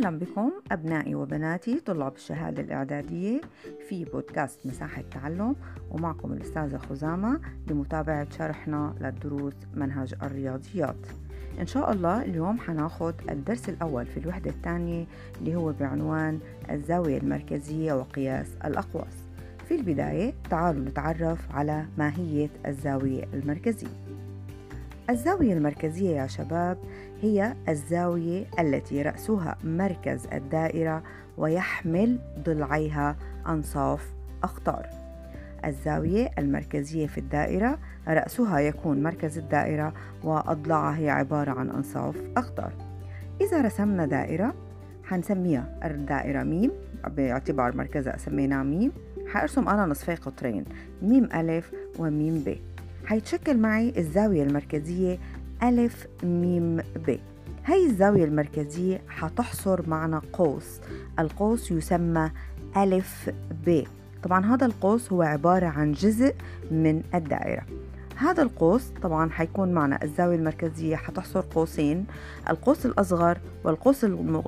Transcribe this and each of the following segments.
أهلا بكم أبنائي وبناتي طلاب الشهادة الإعدادية في بودكاست مساحة تعلم ومعكم الأستاذة خزامة لمتابعة شرحنا للدروس منهج الرياضيات. إن شاء الله اليوم حناخد الدرس الأول في الوحدة الثانية اللي هو بعنوان الزاوية المركزية وقياس الأقواس. في البداية تعالوا نتعرف على ماهية الزاوية المركزية. الزاوية المركزية يا شباب هي الزاوية التي رأسها مركز الدائرة ويحمل ضلعيها أنصاف أخطار. الزاوية المركزية في الدائرة رأسها يكون مركز الدائرة وأضلاعها هي عبارة عن أنصاف أخطار. إذا رسمنا دائرة حنسميها الدائرة ميم باعتبار مركزها سميناه ميم. حأرسم أنا نصفي قطرين ميم ألف وميم ب. حيتشكل معي الزاوية المركزية ألف ميم ب. هاي الزاوية المركزية حتحصر معنا قوس. القوس يسمى ألف ب. طبعا هذا القوس هو عبارة عن جزء من الدائرة. هذا القوس طبعا حيكون معنا الزاوية المركزية حتحصر قوسين القوس الأصغر والقوس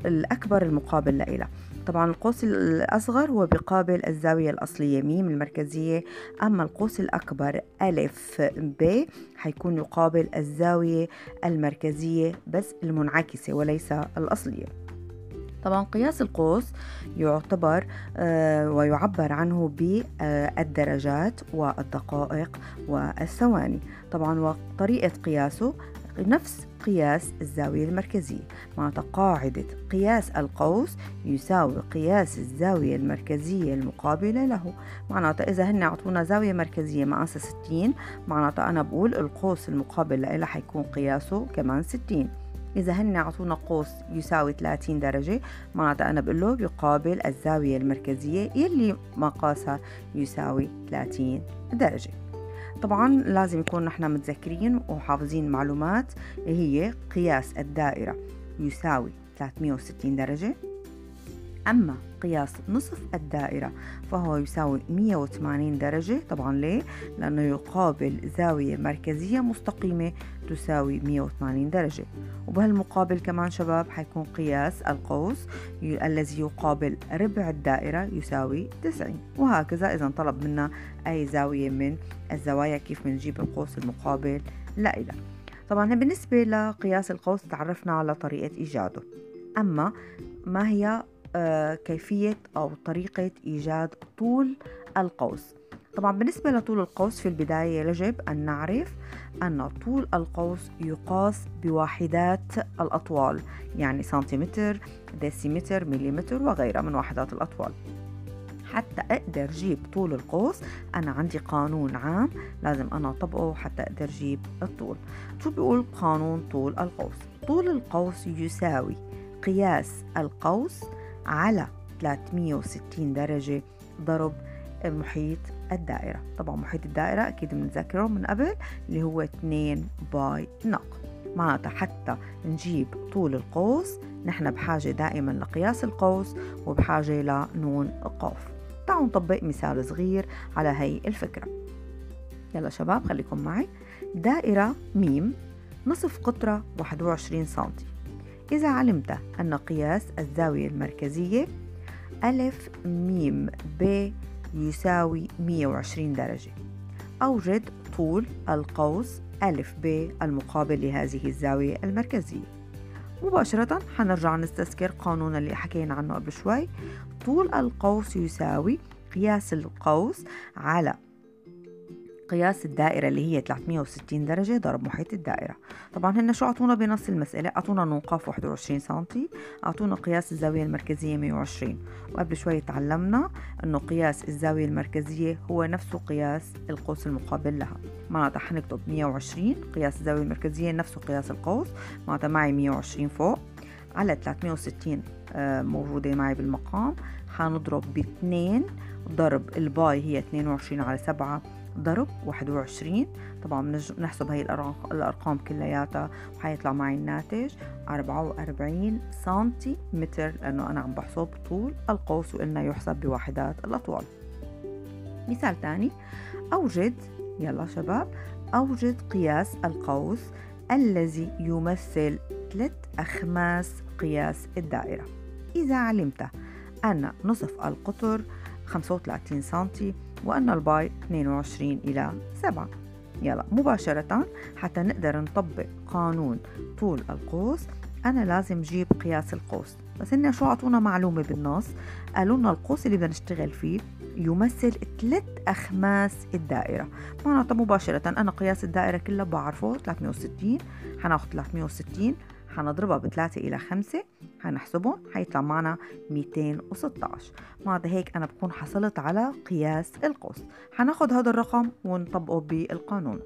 الأكبر المقابل لإله. طبعا القوس الأصغر هو بقابل الزاوية الأصلية ميم المركزية أما القوس الأكبر ألف ب حيكون يقابل الزاوية المركزية بس المنعكسة وليس الأصلية. طبعا قياس القوس يعتبر آه، ويعبر عنه بالدرجات والدقائق والثواني. طبعا وطريقة قياسه نفس قياس الزاوية المركزية. معناتها قاعدة قياس القوس يساوي قياس الزاوية المركزية المقابلة له. معناتها إذا هن أعطونا زاوية مركزية مقاسها 60 معناتها أنا بقول القوس المقابل لها حيكون قياسه كمان 60 إذا هن أعطونا قوس يساوي 30 درجة معناتها أنا بقول له يقابل الزاوية المركزية يلي مقاسها يساوي 30 درجة. طبعا لازم يكون نحن متذكرين وحافظين معلومات هي قياس الدائرة يساوي 360 درجة. أما قياس نصف الدائرة فهو يساوي 180 درجة. طبعا ليه؟ لأنه يقابل زاوية مركزية مستقيمة تساوي 180 درجة. وبهالمقابل كمان شباب حيكون قياس القوس الذي يقابل ربع الدائرة يساوي 90 وهكذا إذا طلب منا أي زاوية من الزوايا كيف بنجيب القوس المقابل؟ لإله طبعا بالنسبة لقياس القوس تعرفنا على طريقة إيجاده. أما ما هي كيفية أو طريقة إيجاد طول القوس. طبعا بالنسبة لطول القوس في البداية يجب أن نعرف أن طول القوس يقاس بواحدات الأطوال يعني سنتيمتر ديسيمتر مليمتر وغيرها من وحدات الأطوال. حتى أقدر جيب طول القوس أنا عندي قانون عام لازم أنا أطبقه حتى أقدر جيب الطول. شو بيقول قانون طول القوس؟ طول القوس يساوي قياس القوس على 360 درجة ضرب محيط الدائرة. طبعا محيط الدائرة أكيد بنذكره من قبل اللي هو 2 باي نق معناتها حتى نجيب طول القوس نحن بحاجة دائما لقياس القوس وبحاجة لنون قاف تعالوا نطبق مثال صغير على هي الفكرة. يلا شباب خليكم معي. دائرة ميم نصف قطرة 21 سنتي. إذا علمت أن قياس الزاوية المركزية ألف ميم ب يساوي 120 درجة. أوجد طول القوس ألف ب المقابل لهذه الزاوية المركزية. مباشرة حنرجع نستذكر قانون اللي حكينا عنه قبل شوي. طول القوس يساوي قياس القوس على قياس الدائرة اللي هي 360 درجة ضرب محيط الدائرة. طبعا هن شو أعطونا بنص المسألة؟ أعطونا نقاف 21 سنتي أعطونا قياس الزاوية المركزية 120 وقبل شوي تعلمنا أنه قياس الزاوية المركزية هو نفسه قياس القوس المقابل لها. معناتها حنكتب 120 قياس الزاوية المركزية نفسه قياس القوس معناتها معي 120 فوق. على 360 آه، موجودة معي بالمقام. حنضرب ب 2 ضرب الباي هي 22 على 7 ضرب 21 طبعا بنحسب هاي الأرقام كلياتها وحيطلع معي الناتج. 44 سنتيمتر لأنه أنا عم بحسب طول القوس وقلنا يحسب بوحدات الأطوال مثال تاني. أوجد يلا شباب أوجد قياس القوس الذي يمثل ثلاث أخماس قياس الدائرة. إذا علمت أن نصف القطر 35 سنتي وأن الباي 22 إلى 7 يلا مباشرة حتى نقدر نطبق قانون طول القوس. أنا لازم جيب قياس القوس. بس إن شو أعطونا معلومة بالنص؟ قالوا لنا القوس اللي بدنا نشتغل فيه يمثل ثلاث أخماس الدائرة. معناتها مباشرة أنا قياس الدائرة كلها بعرفه 360 حناخد 360 حنضربها بثلاثة إلى خمسة حنحسبهم حيطلع معنا 216 معناتها هيك أنا بكون حصلت على قياس القوس. حناخد هذا الرقم ونطبقه بالقانون.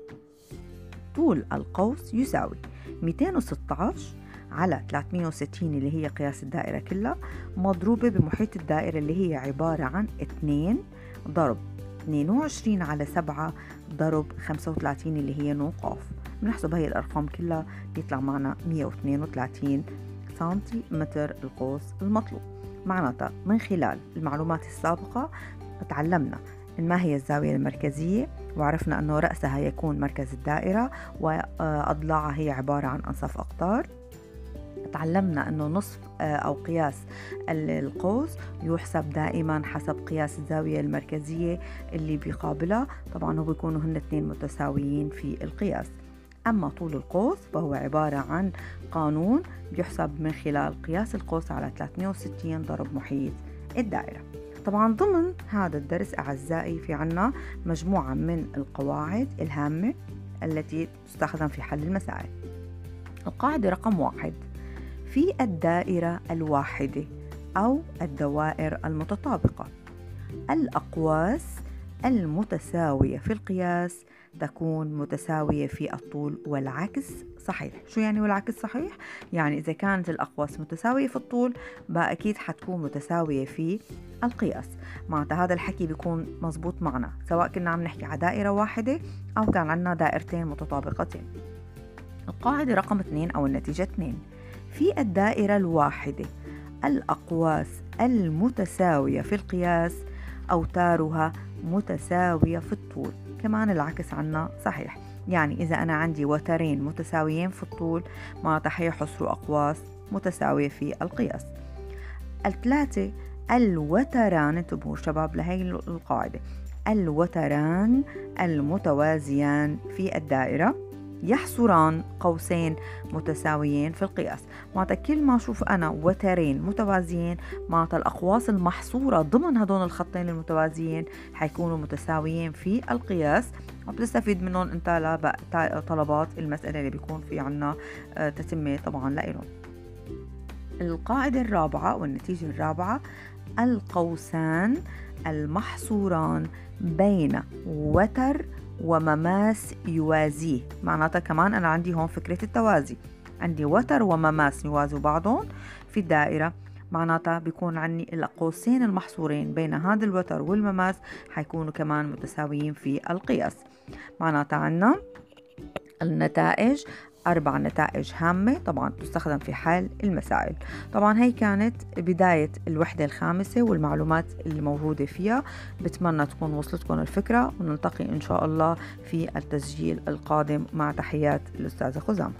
طول القوس يساوي 216 على 360 اللي هي قياس الدائرة كلها مضروبة بمحيط الدائرة اللي هي عبارة عن 2 ضرب 22 على 7 ضرب 35 اللي هي نقاف. بنحسب هاي الأرقام كلها بيطلع معنا 132 سنتيمتر القوس المطلوب. معناتها من خلال المعلومات السابقة تعلمنا ما هي الزاوية المركزية وعرفنا أنه رأسها يكون مركز الدائرة وأضلاعها هي عبارة عن أنصاف أقطار. تعلمنا أنه نصف آه، أو قياس القوس يحسب دائما حسب قياس الزاوية المركزية اللي بيقابلها. طبعا هو بيكونوا هن اثنين متساويين في القياس. أما طول القوس فهو عبارة عن قانون بيحسب من خلال قياس القوس على 360 ضرب محيط الدائرة. طبعا ضمن هذا الدرس أعزائي في عنا مجموعة من القواعد الهامة التي تستخدم في حل المسائل. القاعدة رقم واحد في الدائرة الواحدة أو الدوائر المتطابقة. الأقواس المتساوية في القياس تكون متساوية في الطول والعكس صحيح. شو يعني والعكس صحيح؟ يعني إذا كانت الأقواس متساوية في الطول أكيد حتكون متساوية في القياس. معناتها هذا الحكي بيكون مزبوط معنا سواء كنا عم نحكي على دائرة واحدة أو كان عندنا دائرتين متطابقتين. القاعدة رقم اثنين أو النتيجة اثنين. في الدائرة الواحدة الأقواس المتساوية في القياس أوتارها متساوية في الطول كمان العكس عنا صحيح. يعني إذا أنا عندي وترين متساويين في الطول معناتها حيحصروا أقواس متساوية في القياس. الثلاثة الوتران انتبهوا شباب لهي القاعدة. الوتران المتوازيان في الدائرة. يحصران قوسين متساويين في القياس. معناتها كل ما أشوف أنا وترين متوازيين معناتها الأقواس المحصورة ضمن هدول الخطين المتوازيين حيكونوا متساويين في القياس. وبتستفيد منهم أنت لطلبات المسألة اللي بيكون في عنا آه، تتمة طبعا لإلهم. القاعدة الرابعة والنتيجة الرابعة القوسان المحصوران بين وتر ومماس يوازيه معناتها كمان أنا عندي هون فكرة التوازي. عندي وتر ومماس يوازوا بعضهم في الدائرة. معناتها بيكون عندي القوسين المحصورين بين هذا الوتر والمماس حيكونوا كمان متساويين في القياس. معناتها عنا النتائج أربع نتائج هامة طبعا تستخدم في حل المسائل. طبعا هي كانت بداية الوحدة الخامسة والمعلومات اللي موجودة فيها. بتمنى تكون وصلتكم الفكرة ونلتقي إن شاء الله في التسجيل القادم. مع تحيات الأستاذة خزامة.